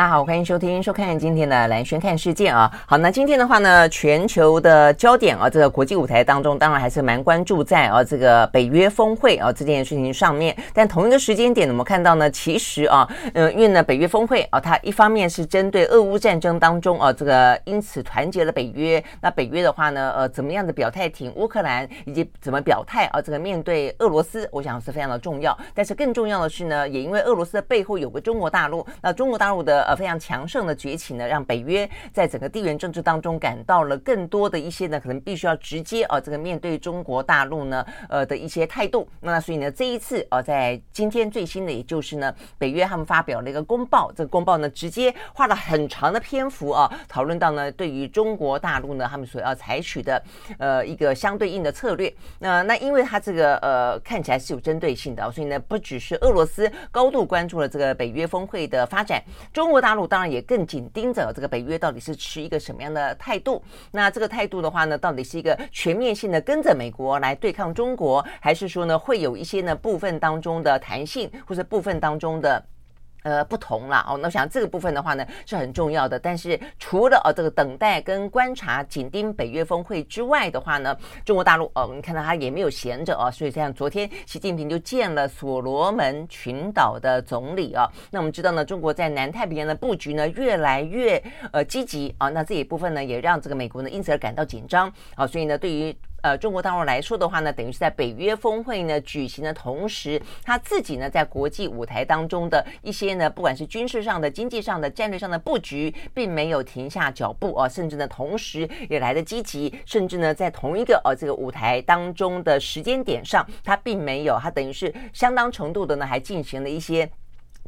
大家好，欢迎收听、收看今天的蓝轩看世界啊。好，那今天的话呢，全球的焦点啊，这个国际舞台当中，当然还是蛮关注在啊这个北约峰会啊这件事情上面。但同一个时间点，我们看到呢，其实啊，嗯，因为呢，北约峰会啊，它一方面是针对俄乌战争当中啊，这个因此团结了北约。那北约的话呢，呃，怎么样的表态挺乌克兰，以及怎么表态啊，这个面对俄罗斯，我想是非常的重要。但是更重要的是呢，也因为俄罗斯的背后有个中国大陆，那中国大陆的。呃，非常强盛的崛起呢，让北约在整个地缘政治当中感到了更多的一些呢，可能必须要直接啊，这个面对中国大陆呢，呃的一些态度。那所以呢，这一次啊，在今天最新的，也就是呢，北约他们发表了一个公报，这个公报呢，直接花了很长的篇幅啊，讨论到呢，对于中国大陆呢，他们所要采取的呃一个相对应的策略。那那因为它这个呃看起来是有针对性的，所以呢，不只是俄罗斯高度关注了这个北约峰会的发展，中国。大陆当然也更紧盯着这个北约到底是持一个什么样的态度。那这个态度的话呢，到底是一个全面性的跟着美国来对抗中国，还是说呢，会有一些呢部分当中的弹性，或者部分当中的？呃，不同了哦。那我想这个部分的话呢，是很重要的。但是除了呃这个等待跟观察、紧盯北约峰会之外的话呢，中国大陆哦，你看到他也没有闲着哦。所以像昨天习近平就见了所罗门群岛的总理啊。那我们知道呢，中国在南太平洋的布局呢越来越呃积极啊。那这一部分呢，也让这个美国呢因此而感到紧张啊。所以呢，对于呃，中国大陆来说的话呢，等于是在北约峰会呢举行的同时，他自己呢在国际舞台当中的一些呢，不管是军事上的、经济上的、战略上的布局，并没有停下脚步啊，甚至呢，同时也来得积极，甚至呢，在同一个呃这个舞台当中的时间点上，他并没有，他等于是相当程度的呢，还进行了一些。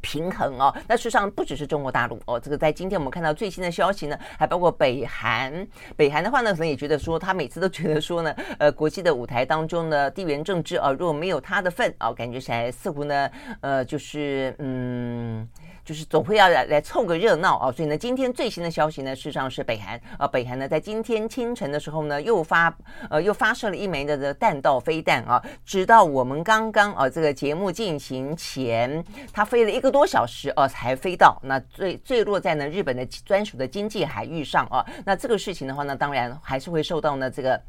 平衡哦，那事实上不只是中国大陆哦，这个在今天我们看到最新的消息呢，还包括北韩。北韩的话呢，可能也觉得说，他每次都觉得说呢，呃，国际的舞台当中呢，地缘政治啊，若没有他的份啊，感觉起来似乎呢，呃，就是嗯。就是总会要来来凑个热闹啊，所以呢，今天最新的消息呢，事实上是北韩啊，北韩呢在今天清晨的时候呢，又发呃又发射了一枚的的弹道飞弹啊，直到我们刚刚啊这个节目进行前，它飞了一个多小时啊才飞到，那坠坠落在呢日本的专属的经济海域上啊，那这个事情的话呢，当然还是会受到呢这个。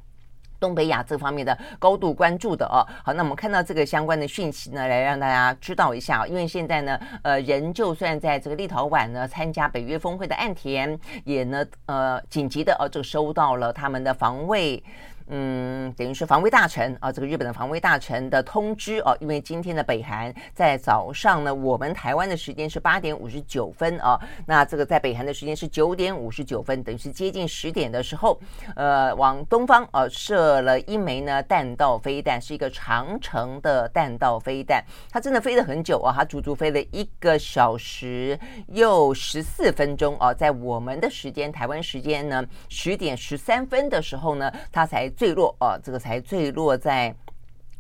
东北亚这方面的高度关注的哦，好，那我们看到这个相关的讯息呢，来让大家知道一下，因为现在呢，呃，人就算在这个立陶宛呢参加北约峰会的岸田，也呢，呃，紧急的哦，就收到了他们的防卫。嗯，等于是防卫大臣啊，这个日本的防卫大臣的通知哦，因为今天的北韩在早上呢，我们台湾的时间是八点五十九分啊，那这个在北韩的时间是九点五十九分，等于是接近十点的时候，呃，往东方呃射了一枚呢弹道飞弹，是一个长程的弹道飞弹，它真的飞了很久啊，它足足飞了一个小时又十四分钟啊，在我们的时间台湾时间呢十点十三分的时候呢，它才。坠落啊，这个才坠落在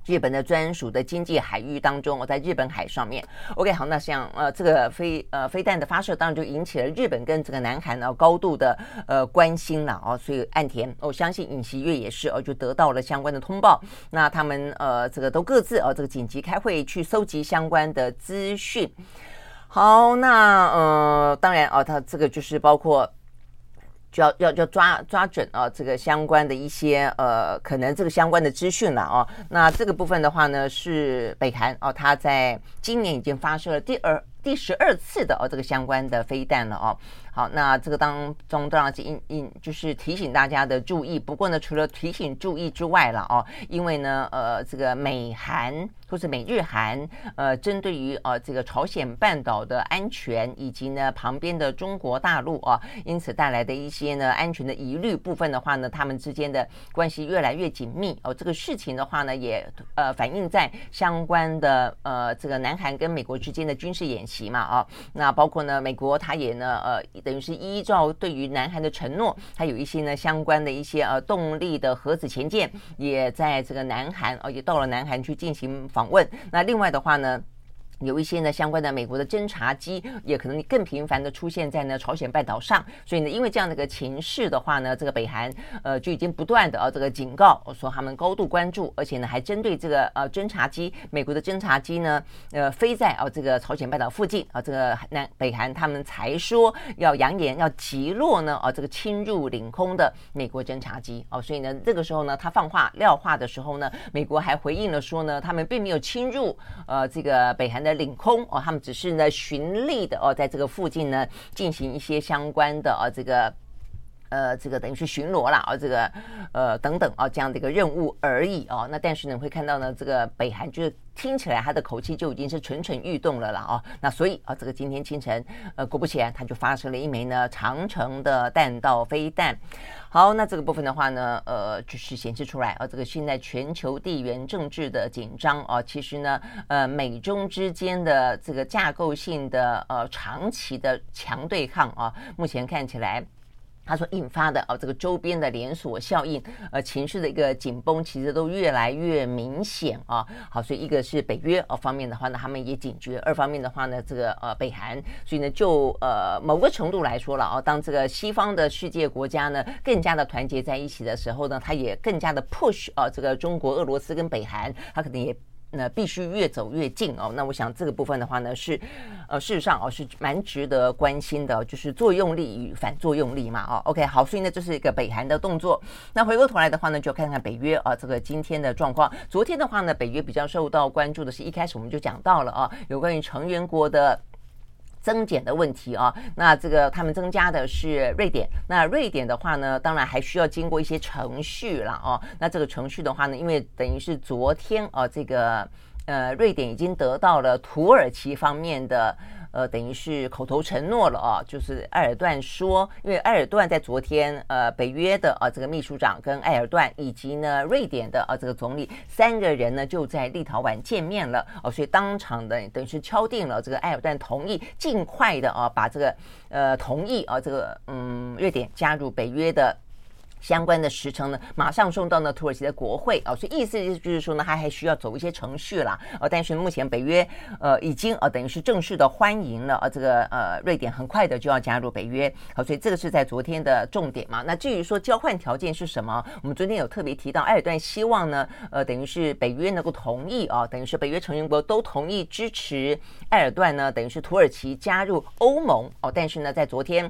日本的专属的经济海域当中，我在日本海上面。OK，好，那像呃这个飞呃飞弹的发射，当然就引起了日本跟这个南韩呢高度的呃关心了哦。所以岸田，我相信尹锡悦也是哦，就得到了相关的通报。那他们呃这个都各自哦这个紧急开会去搜集相关的资讯。好，那呃当然哦，他这个就是包括。就要要要抓抓准啊，这个相关的一些呃，可能这个相关的资讯了啊。那这个部分的话呢，是北韩哦，它在今年已经发射了第二。第十二次的哦，这个相关的飞弹了哦。好，那这个当中当然是应应就是提醒大家的注意。不过呢，除了提醒注意之外了哦，因为呢，呃，这个美韩或是美日韩，呃，针对于呃这个朝鲜半岛的安全以及呢旁边的中国大陆啊，因此带来的一些呢安全的疑虑部分的话呢，他们之间的关系越来越紧密哦。这个事情的话呢，也呃反映在相关的呃这个南韩跟美国之间的军事演习嘛啊，那包括呢美国他也呢呃。等于是依照对于南韩的承诺，它有一些呢相关的一些呃动力的核子潜舰，也在这个南韩哦，也到了南韩去进行访问。那另外的话呢，有一些呢相关的美国的侦察机也可能更频繁的出现在呢朝鲜半岛上，所以呢，因为这样的一个情势的话呢，这个北韩呃就已经不断的啊这个警告说他们高度关注，而且呢还针对这个呃侦察机，美国的侦察机呢呃飞在啊这个朝鲜半岛附近啊，这个南北韩他们才说要扬言要击落呢啊这个侵入领空的美国侦察机。哦，所以呢这个时候呢他放话撂话的时候呢，美国还回应了说呢他们并没有侵入呃这个北韩的。领空哦，他们只是呢循例的哦，在这个附近呢进行一些相关的啊这个呃这个等于是巡逻啦啊这个呃等等啊这样的一个任务而已哦。那但是呢会看到呢这个北韩就是。听起来他的口气就已经是蠢蠢欲动了啦哦，那所以啊，这个今天清晨，呃，果不其然，他就发射了一枚呢长城的弹道飞弹。好，那这个部分的话呢，呃，就是显示出来啊，这个现在全球地缘政治的紧张啊，其实呢，呃，美中之间的这个架构性的呃长期的强对抗啊，目前看起来。他说引发的啊，这个周边的连锁效应，呃，情绪的一个紧绷，其实都越来越明显啊。好，所以一个是北约哦方面的话呢，他们也警觉；二方面的话呢，这个呃北韩，所以呢，就呃某个程度来说了啊，当这个西方的世界国家呢更加的团结在一起的时候呢，他也更加的 push 啊，这个中国、俄罗斯跟北韩，他可能也。那必须越走越近哦。那我想这个部分的话呢，是呃，事实上哦，是蛮值得关心的，就是作用力与反作用力嘛。哦，OK，好，所以呢，这是一个北韩的动作。那回过头来的话呢，就看看北约啊，这个今天的状况。昨天的话呢，北约比较受到关注的是一开始我们就讲到了啊，有关于成员国的。增减的问题啊，那这个他们增加的是瑞典，那瑞典的话呢，当然还需要经过一些程序了哦。那这个程序的话呢，因为等于是昨天啊，这个呃，瑞典已经得到了土耳其方面的。呃，等于是口头承诺了啊，就是埃尔段说，因为埃尔段在昨天，呃，北约的啊这个秘书长跟埃尔段以及呢瑞典的啊这个总理三个人呢就在立陶宛见面了哦，所以当场的等于是敲定了这个埃尔段同意尽快的啊把这个呃同意啊这个嗯瑞典加入北约的。相关的时程呢，马上送到呢土耳其的国会啊，所以意思就是说呢，他还需要走一些程序啦。呃，但是目前北约呃已经呃等于是正式的欢迎了呃这个呃瑞典很快的就要加入北约，好，所以这个是在昨天的重点嘛。那至于说交换条件是什么，我们昨天有特别提到，埃尔段希望呢呃等于是北约能够同意啊，等于是北约成员国都同意支持埃尔段呢，等于是土耳其加入欧盟哦，但是呢在昨天。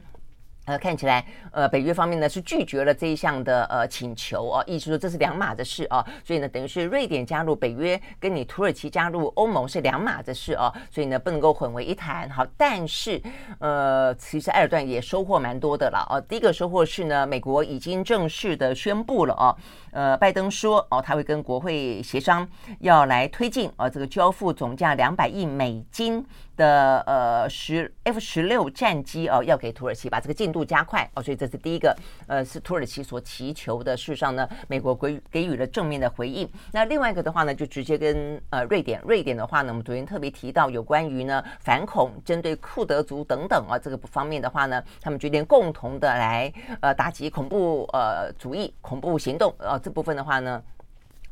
呃，看起来，呃，北约方面呢是拒绝了这一项的呃请求哦，意思说这是两码的事啊，所以呢，等于是瑞典加入北约，跟你土耳其加入欧盟是两码的事啊，所以呢不能够混为一谈。好，但是呃，其实埃尔段也收获蛮多的了哦。第一个收获是呢，美国已经正式的宣布了哦，呃，拜登说哦，他会跟国会协商，要来推进啊这个交付总价两百亿美金。的呃十 F 十六战机哦，要给土耳其把这个进度加快哦，所以这是第一个呃是土耳其所祈求的。事实上呢，美国给给予了正面的回应。那另外一个的话呢，就直接跟呃瑞典，瑞典的话呢，我们昨天特别提到有关于呢反恐针对库德族等等啊这个方面的话呢，他们决定共同的来呃打击恐怖呃主义恐怖行动啊这部分的话呢。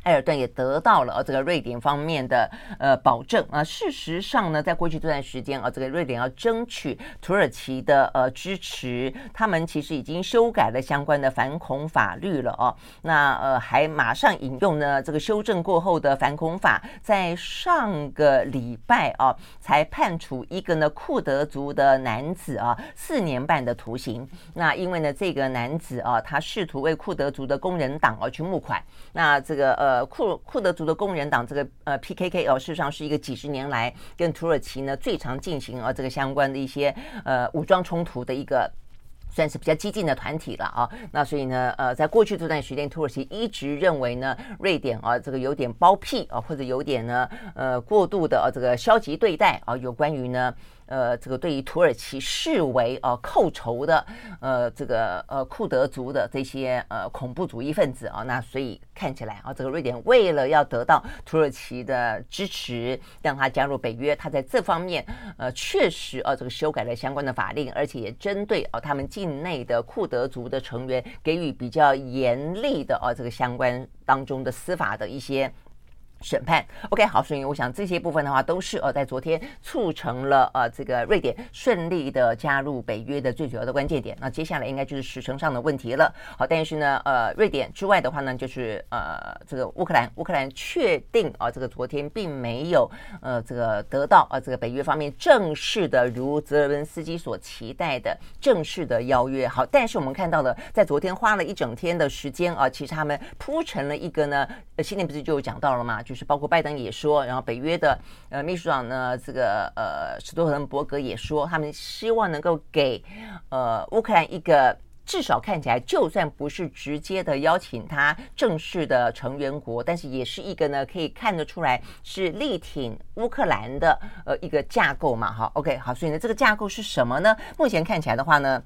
埃尔顿也得到了这个瑞典方面的呃保证啊。事实上呢，在过去这段时间啊，这个瑞典要争取土耳其的呃支持，他们其实已经修改了相关的反恐法律了哦。那呃还马上引用呢这个修正过后的反恐法，在上个礼拜啊才判处一个呢库德族的男子啊四年半的徒刑。那因为呢这个男子啊他试图为库德族的工人党啊去募款，那这个呃。呃，库库德族的工人党这个呃 PKK 哦，事实上是一个几十年来跟土耳其呢最常进行啊这个相关的一些呃武装冲突的一个算是比较激进的团体了啊。那所以呢，呃，在过去这段时间，土耳其一直认为呢，瑞典啊这个有点包庇啊，或者有点呢呃过度的啊这个消极对待啊，有关于呢。呃，这个对于土耳其视为呃寇仇的，呃，这个呃库德族的这些呃恐怖主义分子啊，那所以看起来啊，这个瑞典为了要得到土耳其的支持，让他加入北约，他在这方面呃确实啊，这个修改了相关的法令，而且也针对啊他们境内的库德族的成员给予比较严厉的啊这个相关当中的司法的一些。审判，OK，好，所以我想这些部分的话，都是呃在昨天促成了呃这个瑞典顺利的加入北约的最主要的关键点。那接下来应该就是时程上的问题了。好，但是呢，呃，瑞典之外的话呢，就是呃这个乌克兰，乌克兰确定啊、这个昨天并没有呃这个得到啊、呃、这个北约方面正式的如泽伦斯基所期待的正式的邀约。好，但是我们看到了，在昨天花了一整天的时间啊、其实他们铺成了一个呢，呃，今天不是就讲到了吗？就是包括拜登也说，然后北约的呃秘书长呢，这个呃史托滕伯格也说，他们希望能够给呃乌克兰一个至少看起来就算不是直接的邀请他正式的成员国，但是也是一个呢可以看得出来是力挺乌克兰的呃一个架构嘛。好，OK，好，所以呢这个架构是什么呢？目前看起来的话呢，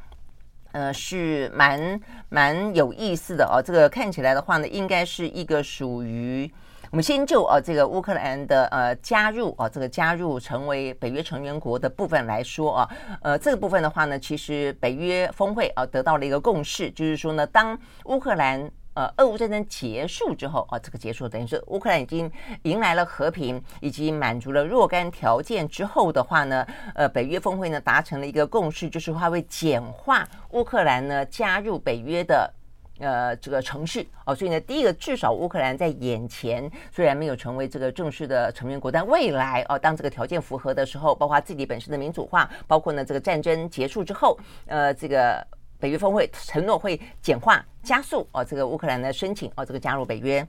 呃是蛮蛮有意思的哦。这个看起来的话呢，应该是一个属于。我们先就呃这个乌克兰的呃加入啊，这个加入成为北约成员国的部分来说啊，呃这个部分的话呢，其实北约峰会啊得到了一个共识，就是说呢，当乌克兰呃俄乌战争结束之后啊，这个结束等于是乌克兰已经迎来了和平，以及满足了若干条件之后的话呢，呃北约峰会呢达成了一个共识，就是它会简化乌克兰呢加入北约的。呃，这个程序哦，所以呢，第一个至少乌克兰在眼前虽然没有成为这个正式的成员国，但未来哦，当这个条件符合的时候，包括自己本身的民主化，包括呢这个战争结束之后，呃，这个北约峰会承诺会简化加速哦，这个乌克兰的申请哦，这个加入北约。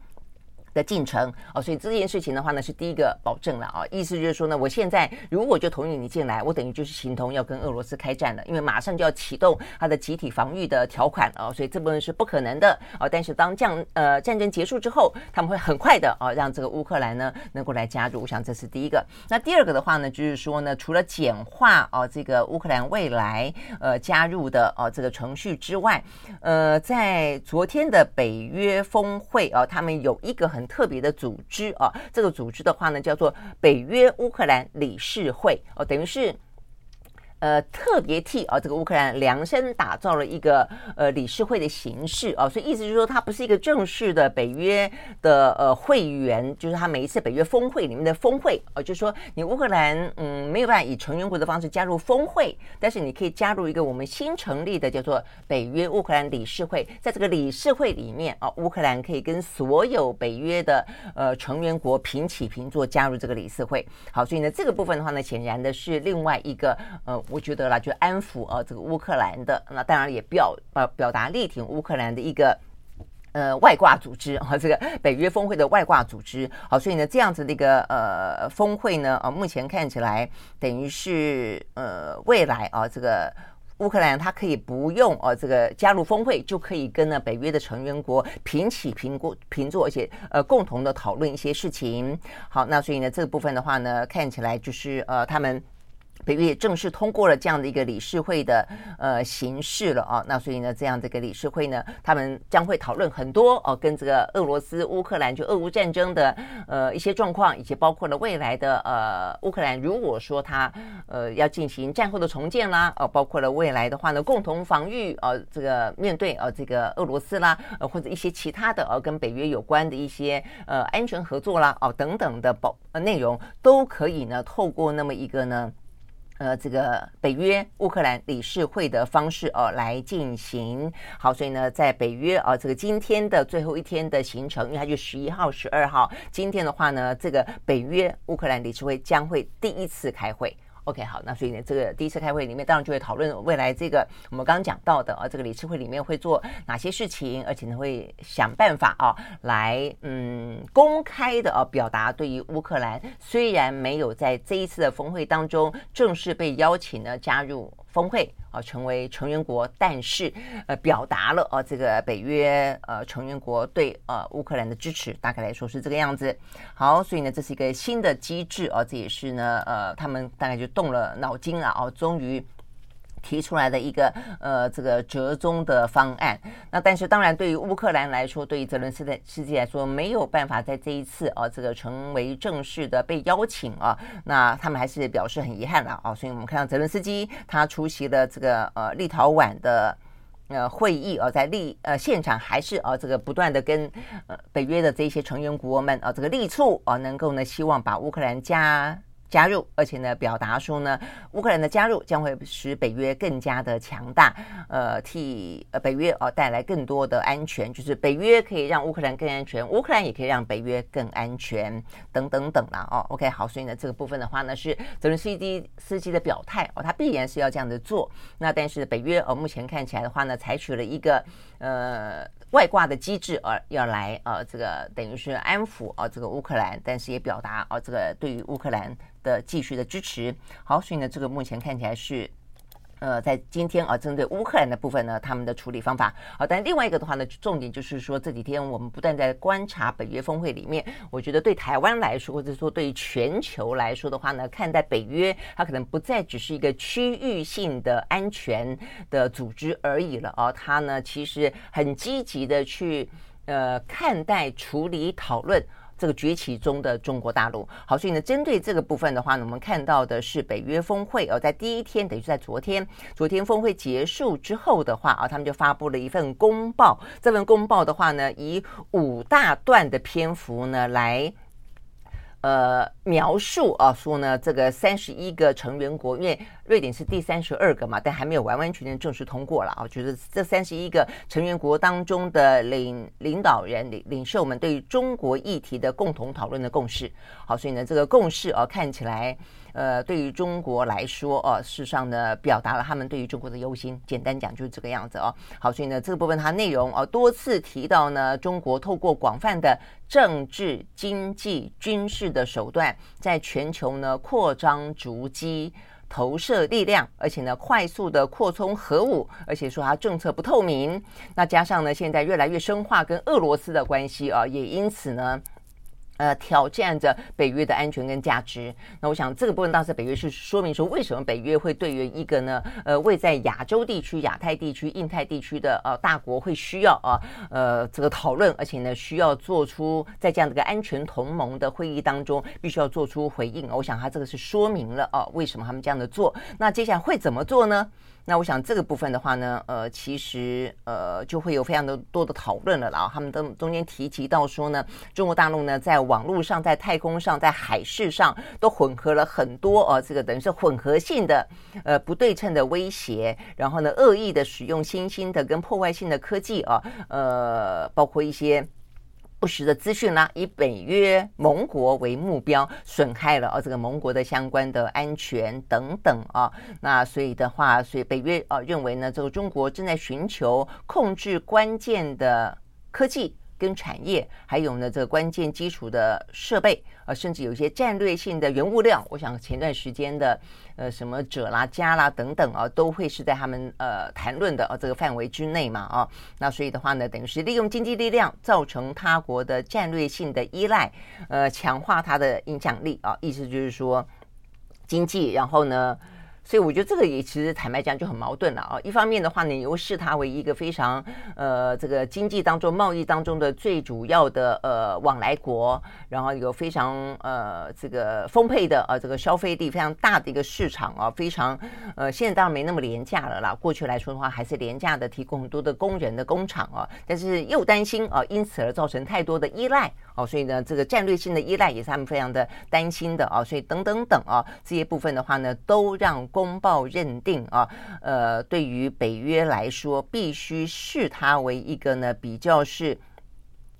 的进程哦，所以这件事情的话呢，是第一个保证了啊。意思就是说呢，我现在如果就同意你进来，我等于就是形同要跟俄罗斯开战了，因为马上就要启动它的集体防御的条款了，所以这部分是不可能的啊。但是当降呃战争结束之后，他们会很快的啊让这个乌克兰呢能够来加入。我想这是第一个。那第二个的话呢，就是说呢，除了简化啊这个乌克兰未来呃加入的啊这个程序之外，呃，在昨天的北约峰会啊，他们有一个很特别的组织啊，这个组织的话呢，叫做北约乌克兰理事会哦，等于是。呃，特别替啊这个乌克兰量身打造了一个呃理事会的形式啊，所以意思就是说，它不是一个正式的北约的呃会员，就是它每一次北约峰会里面的峰会啊，就是说你乌克兰嗯没有办法以成员国的方式加入峰会，但是你可以加入一个我们新成立的叫做北约乌克兰理事会，在这个理事会里面啊，乌克兰可以跟所有北约的呃成员国平起平坐加入这个理事会。好，所以呢这个部分的话呢，显然的是另外一个呃。我觉得啦，就安抚啊，这个乌克兰的，那当然也表呃表达力挺乌克兰的一个呃外挂组织啊，这个北约峰会的外挂组织。好，所以呢，这样子的一个呃峰会呢，啊，目前看起来等于是呃未来啊，这个乌克兰它可以不用啊，这个加入峰会就可以跟呢北约的成员国平起平过平坐，而且呃共同的讨论一些事情。好，那所以呢，这个部分的话呢，看起来就是呃他们。北约也正式通过了这样的一个理事会的呃形式了啊，那所以呢，这样的一个理事会呢，他们将会讨论很多哦，跟这个俄罗斯、乌克兰就俄乌战争的呃一些状况，以及包括了未来的呃乌克兰如果说他呃要进行战后的重建啦，哦，包括了未来的话呢，共同防御呃这个面对呃这个俄罗斯啦，呃或者一些其他的呃跟北约有关的一些呃安全合作啦，哦等等的保呃内容都可以呢，透过那么一个呢。呃，这个北约乌克兰理事会的方式哦来进行好，所以呢，在北约啊这个今天的最后一天的行程，因为它就十一号、十二号，今天的话呢，这个北约乌克兰理事会将会第一次开会。OK，好，那所以呢，这个第一次开会里面，当然就会讨论未来这个我们刚刚讲到的啊，这个理事会里面会做哪些事情，而且呢，会想办法啊，来嗯公开的啊表达对于乌克兰虽然没有在这一次的峰会当中正式被邀请呢加入。峰会啊，成为成员国，但是呃，表达了啊，这个北约呃成员国对呃乌克兰的支持，大概来说是这个样子。好，所以呢，这是一个新的机制啊，这也是呢呃，他们大概就动了脑筋了啊，终于。提出来的一个呃这个折中的方案，那但是当然对于乌克兰来说，对于泽伦斯基来说，没有办法在这一次啊这个成为正式的被邀请啊，那他们还是表示很遗憾了啊，所以我们看到泽伦斯基他出席了这个呃立陶宛的呃会议啊，在立呃现场还是啊这个不断的跟呃北约的这些成员国们啊这个力促啊能够呢希望把乌克兰加。加入，而且呢，表达说呢，乌克兰的加入将会使北约更加的强大，呃，替呃北约哦带来更多的安全，就是北约可以让乌克兰更安全，乌克兰也可以让北约更安全，等等等啦哦。OK，好，所以呢，这个部分的话呢，是泽伦斯基司机的表态哦，他必然是要这样的做。那但是北约哦，目前看起来的话呢，采取了一个呃。外挂的机制，而要来呃，这个等于是安抚啊，这个乌克兰，但是也表达啊，这个对于乌克兰的继续的支持。好，所以呢，这个目前看起来是。呃，在今天啊，针对乌克兰的部分呢，他们的处理方法啊，但另外一个的话呢，重点就是说这几天我们不断在观察北约峰会里面，我觉得对台湾来说，或者说对全球来说的话呢，看待北约，它可能不再只是一个区域性的安全的组织而已了啊，它呢其实很积极的去呃看待、处理、讨论。这个崛起中的中国大陆，好，所以呢，针对这个部分的话呢，我们看到的是北约峰会，而在第一天，等于在昨天，昨天峰会结束之后的话啊，他们就发布了一份公报。这份公报的话呢，以五大段的篇幅呢来。呃，描述啊，说呢，这个三十一个成员国，因为瑞典是第三十二个嘛，但还没有完完全全正式通过了啊。觉得这三十一个成员国当中的领领导人、领领袖们对于中国议题的共同讨论的共识，好，所以呢，这个共识啊，看起来。呃，对于中国来说，哦，事实上呢，表达了他们对于中国的忧心。简单讲就是这个样子哦。好，所以呢，这个部分它内容哦，多次提到呢，中国透过广泛的政治、经济、军事的手段，在全球呢扩张足迹、投射力量，而且呢，快速的扩充核武，而且说它政策不透明。那加上呢，现在越来越深化跟俄罗斯的关系啊，也因此呢。呃，挑战着北约的安全跟价值。那我想这个部分当时北约是说明说，为什么北约会对于一个呢，呃，位在亚洲地区、亚太地区、印太地区的呃大国会需要啊，呃，这个讨论，而且呢，需要做出在这样的一个安全同盟的会议当中，必须要做出回应。我想他这个是说明了啊，为什么他们这样的做。那接下来会怎么做呢？那我想这个部分的话呢，呃，其实呃就会有非常的多的讨论了啦。他们都中间提及到说呢，中国大陆呢在网络上、在太空上、在海事上都混合了很多呃，这个等于是混合性的呃不对称的威胁，然后呢恶意的使用新兴的跟破坏性的科技啊，呃，包括一些。不实的资讯呢，以北约盟国为目标，损害了啊这个盟国的相关的安全等等啊。那所以的话，所以北约啊认为呢，这个中国正在寻求控制关键的科技。跟产业，还有呢，这个关键基础的设备，呃，甚至有一些战略性的原物料，我想前段时间的，呃，什么者啦、镓啦等等啊，都会是在他们呃谈论的呃这个范围之内嘛啊。那所以的话呢，等于是利用经济力量造成他国的战略性的依赖，呃，强化它的影响力啊。意思就是说，经济，然后呢。所以我觉得这个也其实坦白讲就很矛盾了啊。一方面的话呢，你又视它为一个非常呃这个经济当中、贸易当中的最主要的呃往来国，然后有非常呃这个丰沛的呃这个消费力非常大的一个市场啊，非常呃现在当然没那么廉价了啦。过去来说的话，还是廉价的提供很多的工人的工厂啊，但是又担心啊，因此而造成太多的依赖哦，所以呢，这个战略性的依赖也是他们非常的担心的啊，所以等等等啊，这些部分的话呢，都让。公报认定啊，呃，对于北约来说，必须视它为一个呢比较是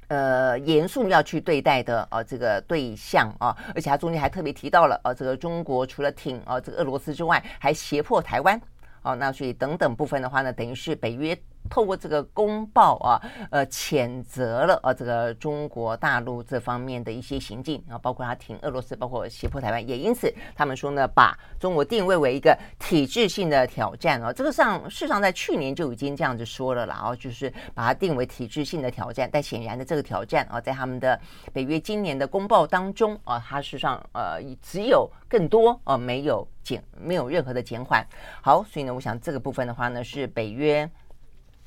呃严肃要去对待的啊这个对象啊，而且他中间还特别提到了啊，这个中国除了挺啊这个俄罗斯之外，还胁迫台湾啊，那所以等等部分的话呢，等于是北约。透过这个公报啊，呃，谴责了啊，这个中国大陆这方面的一些行径啊，包括他挺俄罗斯，包括胁迫台湾，也因此他们说呢，把中国定位为一个体制性的挑战啊。这个上事实上在去年就已经这样子说了啦，哦，就是把它定为体制性的挑战。但显然的，这个挑战啊，在他们的北约今年的公报当中啊，它事实上呃只有更多啊，没有减，没有任何的减缓。好，所以呢，我想这个部分的话呢，是北约。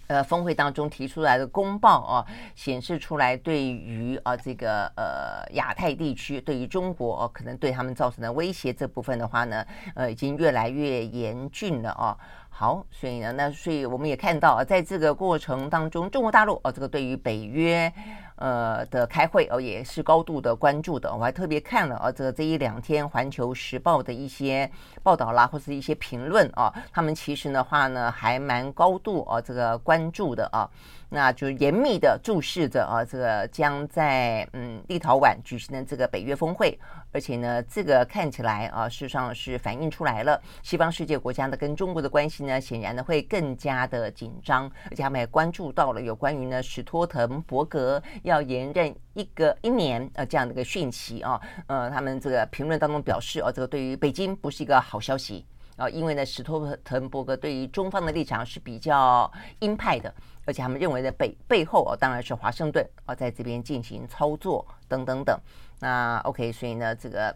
呃，峰会当中提出来的公报啊，显示出来对于啊这个呃亚太地区，对于中国哦，可能对他们造成的威胁这部分的话呢，呃，已经越来越严峻了啊。好，所以呢，那所以我们也看到啊，在这个过程当中，中国大陆哦，这个对于北约。呃的开会哦，也是高度的关注的。我还特别看了啊，这这一两天《环球时报》的一些报道啦，或是一些评论啊，他们其实的话呢，还蛮高度啊这个关注的啊。那就严密的注视着啊，这个将在嗯立陶宛举行的这个北约峰会，而且呢，这个看起来啊，事实上是反映出来了，西方世界国家呢跟中国的关系呢，显然呢会更加的紧张，而且他们也关注到了有关于呢史托滕伯格要延任一个一年呃这样的一个讯息啊，呃，他们这个评论当中表示啊，这个对于北京不是一个好消息啊，因为呢史托滕伯格对于中方的立场是比较鹰派的。而且他们认为的背背后哦，当然是华盛顿啊，在这边进行操作等等等。那 OK，所以呢，这个。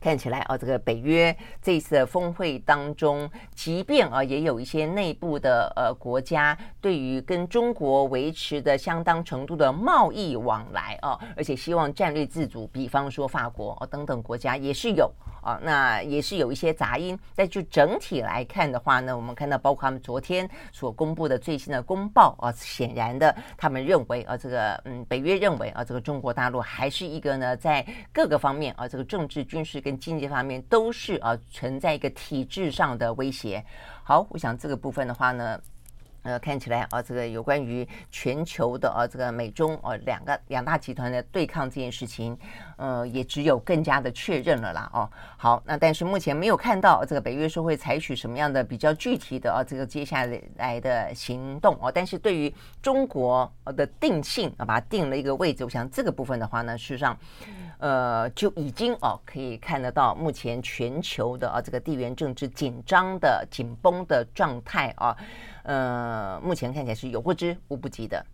看起来啊，这个北约这次的峰会当中，即便啊也有一些内部的呃国家对于跟中国维持的相当程度的贸易往来啊，而且希望战略自主，比方说法国啊等等国家也是有啊，那也是有一些杂音。但就整体来看的话呢，我们看到包括他们昨天所公布的最新的公报啊，显然的他们认为啊，这个嗯北约认为啊，这个中国大陆还是一个呢在各个方面啊，这个政治军事。跟经济方面都是啊存在一个体制上的威胁。好，我想这个部分的话呢，呃，看起来啊，这个有关于全球的啊，这个美中啊两个两大集团的对抗这件事情，呃，也只有更加的确认了啦。哦，好，那但是目前没有看到这个北约说会采取什么样的比较具体的啊，这个接下来的行动哦。但是对于中国的定性啊，把它定了一个位置，我想这个部分的话呢，事实上。呃，就已经哦，可以看得到目前全球的啊这个地缘政治紧张的紧绷的状态啊，呃，目前看起来是有过之无不及的。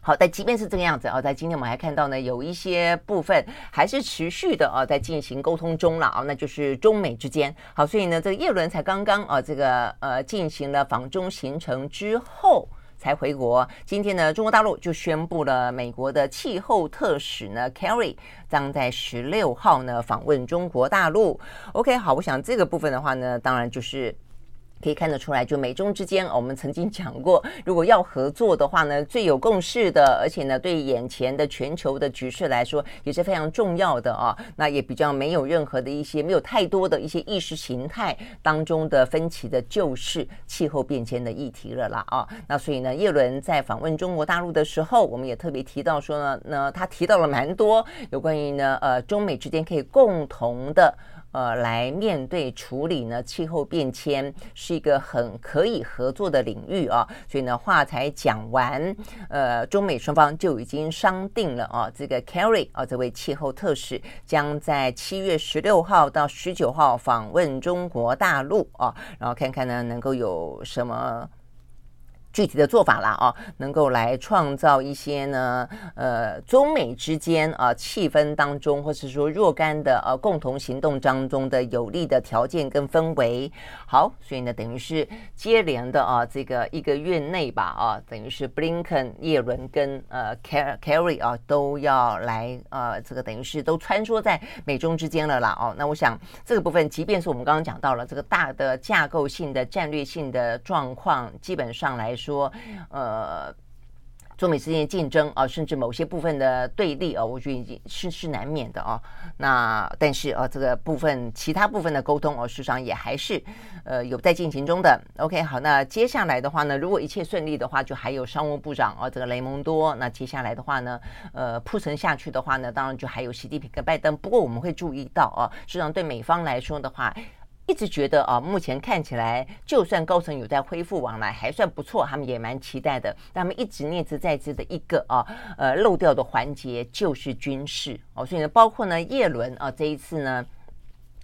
好，但即便是这个样子啊，在今天我们还看到呢，有一些部分还是持续的啊，在进行沟通中了啊，那就是中美之间。好，所以呢，这个叶伦才刚刚啊，这个呃进行了访中行程之后。才回国。今天呢，中国大陆就宣布了，美国的气候特使呢，Kerry 将在十六号呢访问中国大陆。OK，好，我想这个部分的话呢，当然就是。可以看得出来，就美中之间，我们曾经讲过，如果要合作的话呢，最有共识的，而且呢，对眼前的全球的局势来说也是非常重要的啊。那也比较没有任何的一些，没有太多的一些意识形态当中的分歧的，就是气候变迁的议题了啦啊。那所以呢，叶伦在访问中国大陆的时候，我们也特别提到说呢，那他提到了蛮多有关于呢，呃，中美之间可以共同的。呃，来面对处理呢，气候变迁是一个很可以合作的领域啊，所以呢，话才讲完，呃，中美双方就已经商定了啊，这个 Kerry 啊，这位气候特使将在七月十六号到十九号访问中国大陆啊，然后看看呢，能够有什么。具体的做法啦，啊，能够来创造一些呢，呃，中美之间啊气氛当中，或是说若干的呃共同行动当中的有利的条件跟氛围。好，所以呢，等于是接连的啊，这个一个月内吧，啊，等于是布林肯、叶伦跟呃 Carry 啊都要来呃，这个等于是都穿梭在美中之间了啦，哦，那我想这个部分，即便是我们刚刚讲到了这个大的架构性的战略性的状况，基本上来说，说呃。中美之间的竞争啊，甚至某些部分的对立啊，我觉得已经是是难免的啊。那但是啊，这个部分其他部分的沟通啊，事实上也还是呃有在进行中的。OK，好，那接下来的话呢，如果一切顺利的话，就还有商务部长啊，这个雷蒙多。那接下来的话呢，呃，铺陈下去的话呢，当然就还有习近平跟拜登。不过我们会注意到啊，实际上对美方来说的话。一直觉得啊，目前看起来，就算高层有在恢复往来，还算不错，他们也蛮期待的。他们一直念兹在兹的一个啊，呃，漏掉的环节就是军事哦，所以呢，包括呢，叶伦啊，这一次呢。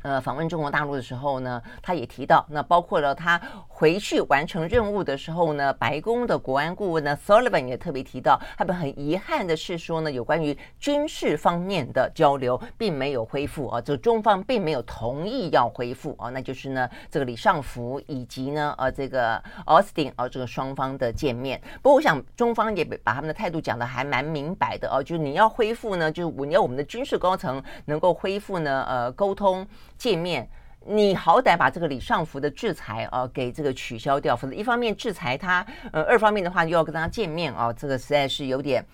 呃，访问中国大陆的时候呢，他也提到，那包括了他回去完成任务的时候呢，白宫的国安顾问呢，Sullivan 也特别提到，他们很遗憾的是说呢，有关于军事方面的交流并没有恢复啊，就中方并没有同意要恢复啊，那就是呢，这个李尚福以及呢，呃，这个 Austin 啊，这个双方的见面。不过，我想中方也把他们的态度讲得还蛮明白的哦，就是你要恢复呢，就是你要我们的军事高层能够恢复呢，呃，沟通。见面，你好歹把这个李尚福的制裁啊给这个取消掉，否则一方面制裁他，呃，二方面的话又要跟他见面啊，这个实在是有点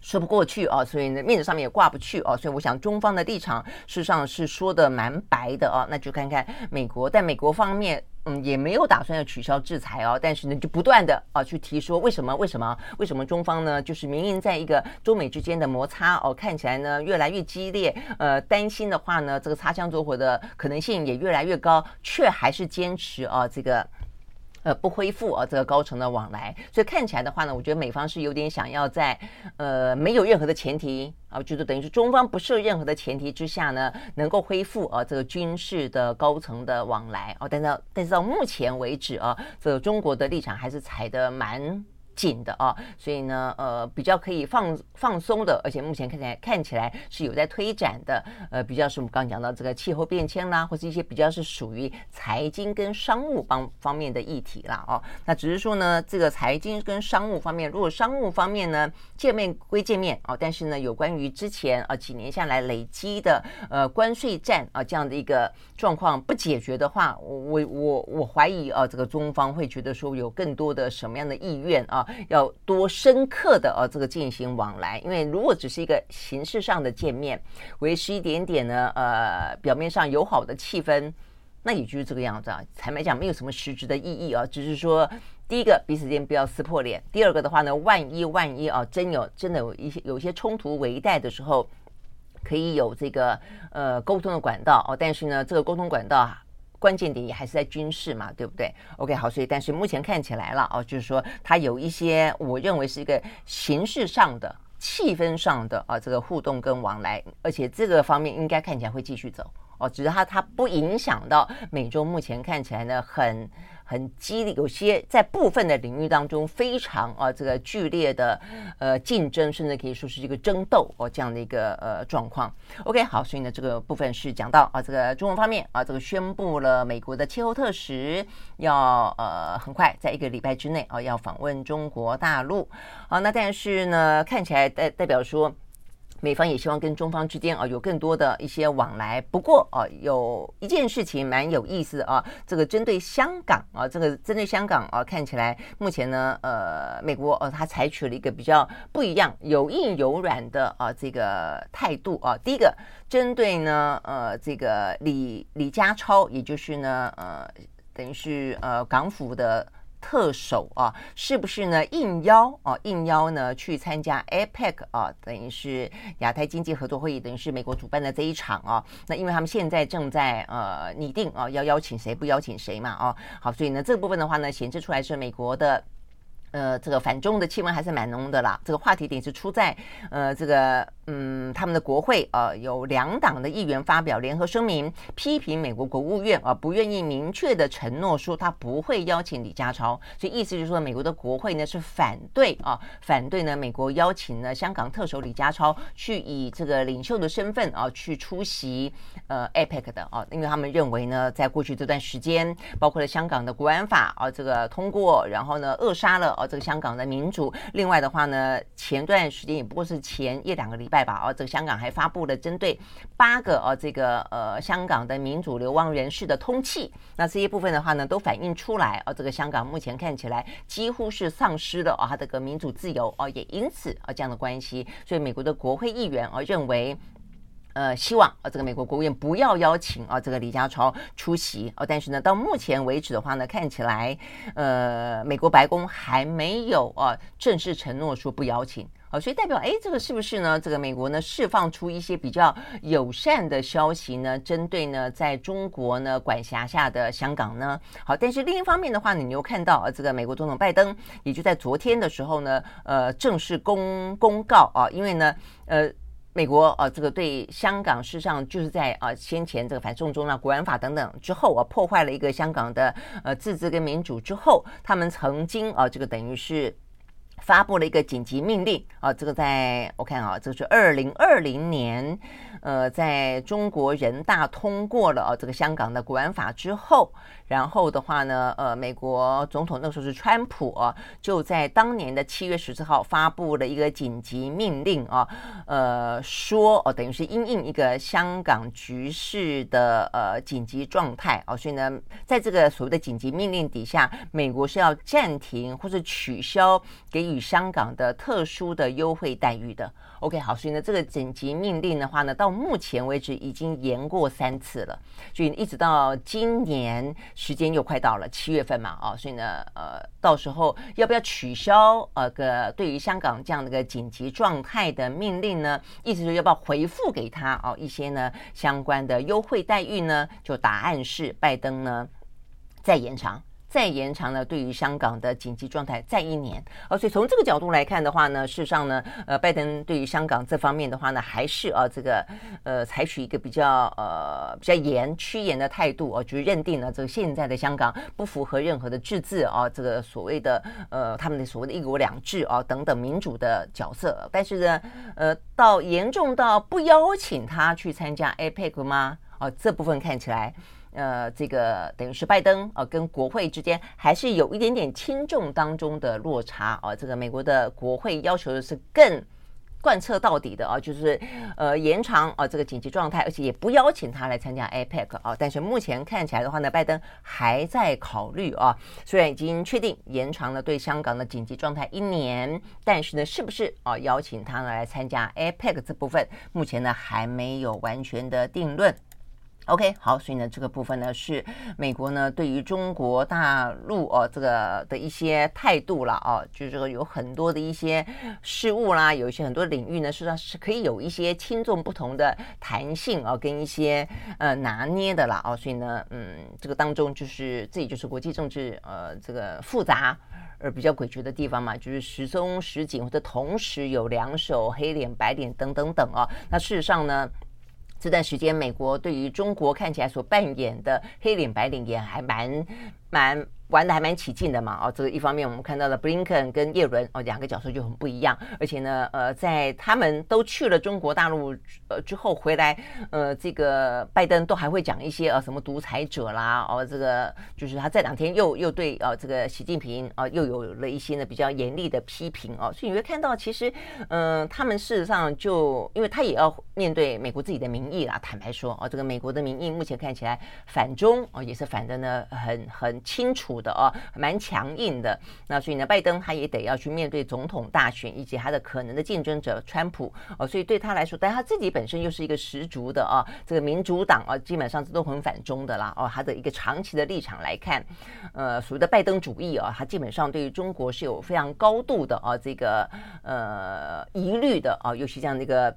说不过去啊，所以呢面子上面也挂不去啊，所以我想中方的立场事实上是说的蛮白的啊，那就看看美国，在美国方面。嗯，也没有打算要取消制裁哦，但是呢，就不断的啊去提说为什么为什么为什么中方呢，就是明明在一个中美之间的摩擦哦，看起来呢越来越激烈，呃，担心的话呢，这个擦枪走火的可能性也越来越高，却还是坚持啊这个。呃，不恢复啊，这个高层的往来，所以看起来的话呢，我觉得美方是有点想要在呃没有任何的前提啊，就是等于是中方不设任何的前提之下呢，能够恢复啊这个军事的高层的往来。啊，但是但是到目前为止啊，这个中国的立场还是踩得蛮紧的啊，所以呢，呃，比较可以放放松的，而且目前看起来看起来是有在推展的，呃，比较是我们刚刚讲到这个气候变迁啦，或是一些比较是属于财经跟商务方方面的议题啦，哦，那只是说呢，这个财经跟商务方面，如果商务方面呢见面归见面哦，但是呢，有关于之前啊几年下来累积的呃关税战啊这样的一个状况不解决的话，我我我怀疑啊，这个中方会觉得说有更多的什么样的意愿啊？要多深刻的呃这个进行往来，因为如果只是一个形式上的见面，维持一点点呢，呃，表面上友好的气氛，那也就是这个样子啊。坦白讲，没有什么实质的意义啊，只是说，第一个彼此间不要撕破脸，第二个的话呢，万一万一啊，真有真的有一些有一些冲突危殆的时候，可以有这个呃沟通的管道哦。但是呢，这个沟通管道啊。关键点也还是在军事嘛，对不对？OK，好，所以但是目前看起来了哦，就是说它有一些我认为是一个形式上的、气氛上的啊这个互动跟往来，而且这个方面应该看起来会继续走哦，只是它它不影响到美洲目前看起来呢很。很激烈，有些在部分的领域当中非常啊这个剧烈的呃竞争，甚至可以说是一个争斗哦这样的一个呃状况。OK，好，所以呢这个部分是讲到啊这个中国方面啊这个宣布了美国的气候特使要呃很快在一个礼拜之内啊要访问中国大陆。好，那但是呢看起来代代表说。美方也希望跟中方之间啊有更多的一些往来。不过啊，有一件事情蛮有意思啊，这个针对香港啊，这个针对香港啊，看起来目前呢，呃，美国哦，他采取了一个比较不一样、有硬有软的啊这个态度啊。第一个，针对呢，呃，这个李李家超，也就是呢，呃，等于是呃港府的。特首啊，是不是呢？应邀啊，应邀呢去参加 APEC 啊，等于是亚太经济合作会议，等于是美国主办的这一场啊。那因为他们现在正在呃拟定啊，要邀请谁不邀请谁嘛啊。好，所以呢这个部分的话呢，显示出来是美国的呃这个反中的气氛还是蛮浓的啦。这个话题点是出在呃这个嗯，他们的国会呃有两党的议员发表联合声明，批评美国国务院啊、不愿意明确的承诺说他不会邀请李家超，所以意思就是说美国的国会呢是反对啊、反对呢美国邀请呢香港特首李家超去以这个领袖的身份啊、去出席呃 APEC 的啊、因为他们认为呢在过去这段时间，包括了香港的国安法啊、这个通过，然后呢扼杀了啊、这个香港的民主，另外的话呢前段时间也不过是前一两个礼拜吧，哦，这个香港还发布了针对八个哦，这个呃香港的民主流亡人士的通缉。那这些部分的话呢，都反映出来哦，这个香港目前看起来几乎是丧失了哦，它这个民主自由哦，也因此啊这样的关系，所以美国的国会议员哦认为，呃，希望啊这个美国国务院不要邀请啊这个李家超出席哦，但是呢，到目前为止的话呢，看起来呃美国白宫还没有啊正式承诺说不邀请。好，所以代表哎，这个是不是呢？这个美国呢释放出一些比较友善的消息呢？针对呢在中国呢管辖下的香港呢？好，但是另一方面的话，你又看到啊，这个美国总统拜登也就在昨天的时候呢，呃，正式公公告啊，因为呢，呃，美国啊，这个对香港事实上就是在啊先前这个反送中啊、国安法等等之后啊，破坏了一个香港的呃自治跟民主之后，他们曾经啊，这个等于是。发布了一个紧急命令啊，这个在我看啊，这是二零二零年，呃，在中国人大通过了啊这个香港的国安法之后。然后的话呢，呃，美国总统那时候是川普，就在当年的七月十四号发布了一个紧急命令啊，呃，说哦，等于是因应一个香港局势的呃紧急状态啊，所以呢，在这个所谓的紧急命令底下，美国是要暂停或者取消给与香港的特殊的优惠待遇的。OK，好，所以呢，这个紧急命令的话呢，到目前为止已经延过三次了，所以一直到今年。时间又快到了七月份嘛，啊，所以呢，呃，到时候要不要取消呃个对于香港这样的一个紧急状态的命令呢？意思是要不要回复给他哦一些呢相关的优惠待遇呢？就答案是拜登呢再延长。再延长了对于香港的紧急状态再一年，哦，所以从这个角度来看的话呢，事实上呢，呃，拜登对于香港这方面的话呢，还是啊这个呃采取一个比较呃比较严趋严的态度哦，就是认定了这个现在的香港不符合任何的制治啊，这个所谓的呃他们的所谓的一国两制啊等等民主的角色，但是呢，呃，到严重到不邀请他去参加 APEC 吗？哦，这部分看起来。呃，这个等于是拜登啊，跟国会之间还是有一点点轻重当中的落差啊。这个美国的国会要求的是更贯彻到底的啊，就是呃延长啊这个紧急状态，而且也不邀请他来参加 APEC 啊。但是目前看起来的话呢，拜登还在考虑啊，虽然已经确定延长了对香港的紧急状态一年，但是呢，是不是啊邀请他来参加 APEC 这部分，目前呢还没有完全的定论。OK，好，所以呢，这个部分呢是美国呢对于中国大陆哦这个的一些态度了哦，就是这个有很多的一些事物啦，有一些很多领域呢，实际上是可以有一些轻重不同的弹性啊、跟一些呃拿捏的啦哦，所以呢，嗯，这个当中就是这也就是国际政治呃这个复杂而比较诡谲的地方嘛，就是时松时紧，或者同时有两手黑脸白脸等等等啊、哦，那事实上呢？这段时间，美国对于中国看起来所扮演的黑脸白领也还蛮蛮。玩的还蛮起劲的嘛，哦，这个一方面我们看到了布林肯跟叶伦哦两个角色就很不一样，而且呢，呃，在他们都去了中国大陆呃之后回来，呃，这个拜登都还会讲一些呃什么独裁者啦，哦，这个就是他这两天又又对呃这个习近平啊、又有了一些呢比较严厉的批评哦，所以你会看到其实嗯、他们事实上就因为他也要面对美国自己的民意啦，坦白说哦，这个美国的民意目前看起来反中哦也是反的呢很很清楚。的哦，蛮强硬的。那所以呢，拜登他也得要去面对总统大选以及他的可能的竞争者川普哦。所以对他来说，但他自己本身又是一个十足的啊，这个民主党啊，基本上是都很反中的啦哦。他的一个长期的立场来看，呃，所谓的拜登主义啊，他基本上对于中国是有非常高度的啊这个呃疑虑的啊，尤其像那个。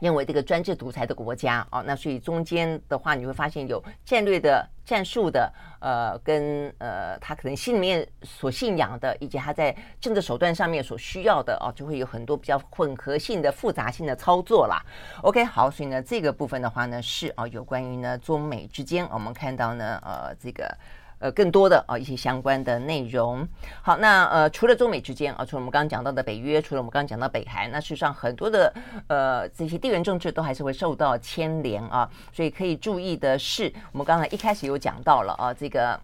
认为这个专制独裁的国家啊，那所以中间的话，你会发现有战略的、战术的，呃，跟呃他可能心里面所信仰的，以及他在政治手段上面所需要的哦，就会有很多比较混合性的、复杂性的操作啦。OK，好，所以呢，这个部分的话呢，是啊，有关于呢中美之间，我们看到呢，呃，这个。呃，更多的啊一些相关的内容。好，那呃，除了中美之间啊，除了我们刚刚讲到的北约，除了我们刚刚讲到北韩，那事实上很多的呃这些地缘政治都还是会受到牵连啊。所以可以注意的是，我们刚才一开始有讲到了啊，这个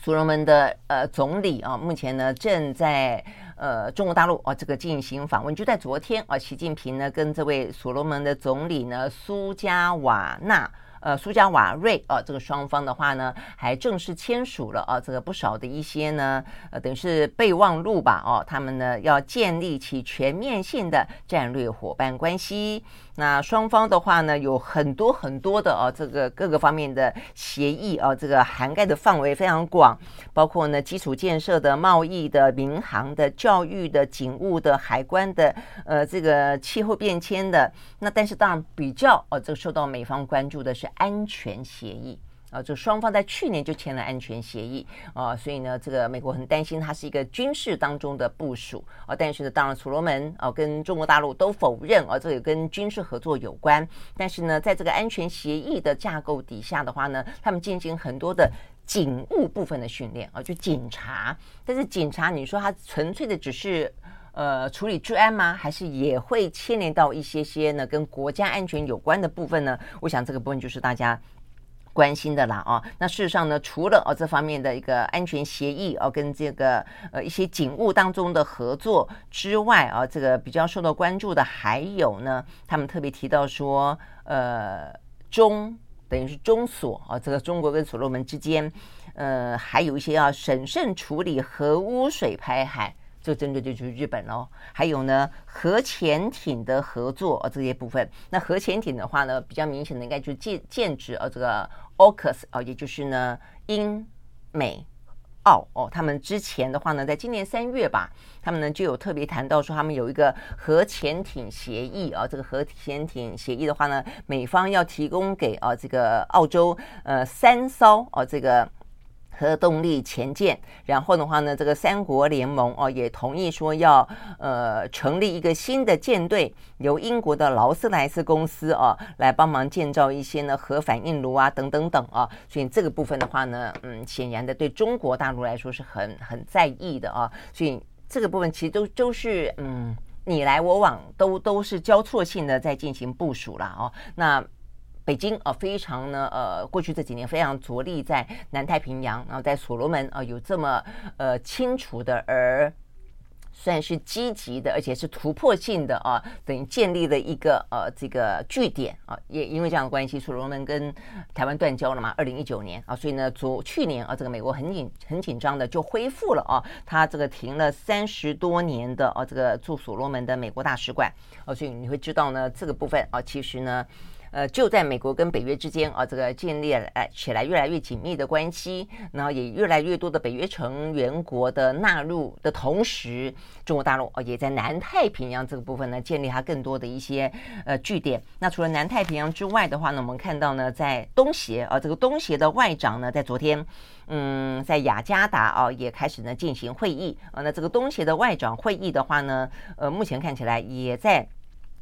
所罗门的呃总理啊，目前呢正在呃中国大陆啊这个进行访问。就在昨天啊，习近平呢跟这位所罗门的总理呢苏加瓦纳。呃，苏加瓦瑞啊，这个双方的话呢，还正式签署了啊，这个不少的一些呢，呃，等于是备忘录吧，哦，他们呢要建立起全面性的战略伙伴关系。那双方的话呢，有很多很多的啊，这个各个方面的协议啊，这个涵盖的范围非常广，包括呢基础建设的、贸易的、民航的、教育的、警务的、海关的，呃，这个气候变迁的。那但是当然比较哦，这个受到美方关注的是安全协议。啊，就双方在去年就签了安全协议啊，所以呢，这个美国很担心它是一个军事当中的部署啊。但是呢，当然，所罗门啊跟中国大陆都否认啊，这个跟军事合作有关。但是呢，在这个安全协议的架构底下的话呢，他们进行很多的警务部分的训练啊，就警察。但是警察，你说他纯粹的只是呃处理治安吗？还是也会牵连到一些些呢跟国家安全有关的部分呢？我想这个部分就是大家。关心的啦啊，那事实上呢，除了哦这方面的一个安全协议哦，跟这个呃一些警务当中的合作之外啊，这个比较受到关注的还有呢，他们特别提到说，呃中等于是中所啊，这个中国跟所罗门之间，呃还有一些要审慎处理核污水排海。这针对的就是日本喽，还有呢，核潜艇的合作啊，这些部分。那核潜艇的话呢，比较明显的应该就是剑剑指啊这个 AUKUS 啊，也就是呢英美澳哦，他们之前的话呢，在今年三月吧，他们呢就有特别谈到说，他们有一个核潜艇协议啊，这个核潜艇协议的话呢，美方要提供给啊这个澳洲呃三艘啊这个。核动力潜舰，然后的话呢，这个三国联盟哦也同意说要呃成立一个新的舰队，由英国的劳斯莱斯公司哦来帮忙建造一些呢核反应炉啊等等等啊，所以这个部分的话呢，嗯，显然的对中国大陆来说是很很在意的啊，所以这个部分其实都都是嗯你来我往都都是交错性的在进行部署了哦，那。北京啊，非常呢，呃，过去这几年非常着力在南太平洋，然后在所罗门啊，有这么呃清楚的而算是积极的，而且是突破性的啊，等于建立了一个呃这个据点啊，也因为这样的关系，所罗门跟台湾断交了嘛，二零一九年啊，所以呢，昨去年啊，这个美国很紧很紧张的就恢复了啊，他这个停了三十多年的啊，这个驻所罗门的美国大使馆啊，所以你会知道呢，这个部分啊，其实呢。呃，就在美国跟北约之间啊，这个建立了哎起来越来越紧密的关系，然后也越来越多的北约成员国的纳入的同时，中国大陆哦也在南太平洋这个部分呢建立它更多的一些呃据点。那除了南太平洋之外的话呢，我们看到呢，在东协啊，这个东协的外长呢，在昨天嗯，在雅加达啊也开始呢进行会议啊。那这个东协的外长会议的话呢，呃，目前看起来也在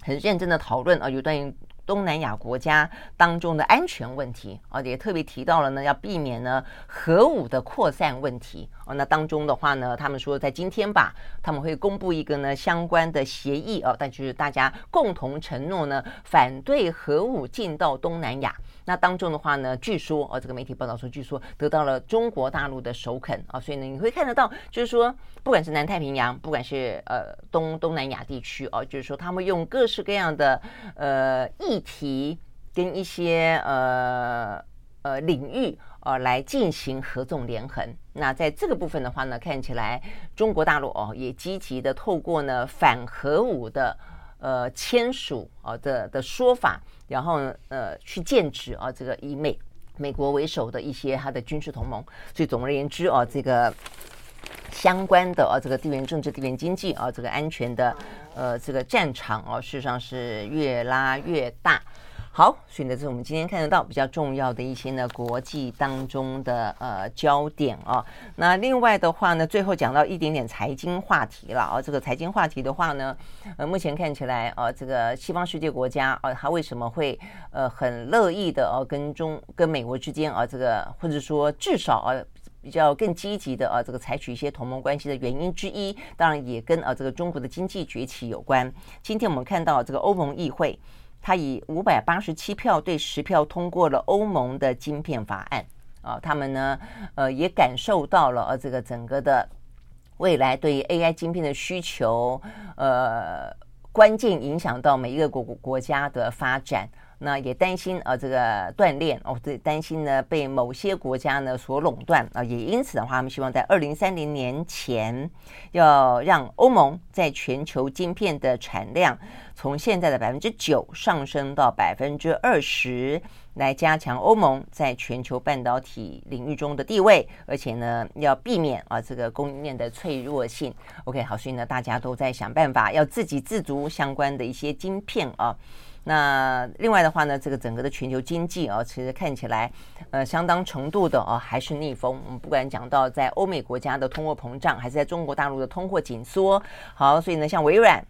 很认真的讨论啊，有关于。东南亚国家当中的安全问题而且特别提到了呢，要避免呢核武的扩散问题哦。那当中的话呢，他们说在今天吧，他们会公布一个呢相关的协议哦，但就是大家共同承诺呢，反对核武进到东南亚。那当中的话呢，据说哦，这个媒体报道说，据说得到了中国大陆的首肯啊，所以呢，你会看得到，就是说，不管是南太平洋，不管是呃东东南亚地区哦，就是说，他们用各式各样的呃议题跟一些呃呃领域呃来进行合纵连横。那在这个部分的话呢，看起来中国大陆哦也积极的透过呢反核武的。呃，签署啊的的说法，然后，呃，去建制啊这个以美美国为首的一些它的军事同盟。所以总而言之啊，这个相关的啊，这个地缘政治、地缘经济啊，这个安全的呃这个战场啊，事实上是越拉越大。好，所以呢，这是我们今天看得到比较重要的一些呢国际当中的呃焦点啊。那另外的话呢，最后讲到一点点财经话题了啊。这个财经话题的话呢，呃，目前看起来啊，这个西方世界国家啊，它为什么会呃很乐意的啊跟中跟美国之间啊这个或者说至少啊比较更积极的啊这个采取一些同盟关系的原因之一，当然也跟啊这个中国的经济崛起有关。今天我们看到这个欧盟议会。他以五百八十七票对十票通过了欧盟的晶片法案啊，他们呢，呃，也感受到了呃，这个整个的未来对 AI 晶片的需求，呃，关键影响到每一个国国家的发展。那也担心啊，这个断链哦，对，担心呢被某些国家呢所垄断啊，也因此的话，他们希望在二零三零年前要让欧盟在全球晶片的产量从现在的百分之九上升到百分之二十，来加强欧盟在全球半导体领域中的地位，而且呢要避免啊这个供应链的脆弱性。OK，好，所以呢大家都在想办法要自给自足相关的一些晶片啊。那另外的话呢，这个整个的全球经济啊，其实看起来呃相当程度的啊还是逆风。我们不管讲到在欧美国家的通货膨胀，还是在中国大陆的通货紧缩，好，所以呢，像微软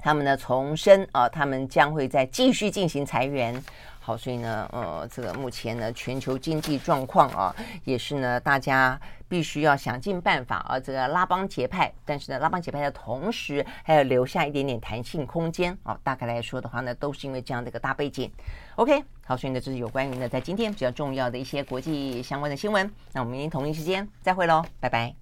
他们呢重申啊，他们将会再继续进行裁员。好，所以呢，呃，这个目前呢，全球经济状况啊，也是呢，大家必须要想尽办法啊，这个拉帮结派。但是呢，拉帮结派的同时，还要留下一点点弹性空间啊。大概来说的话呢，都是因为这样的一个大背景。OK，好，所以呢，这是有关于呢，在今天比较重要的一些国际相关的新闻。那我们明天同一时间再会喽，拜拜。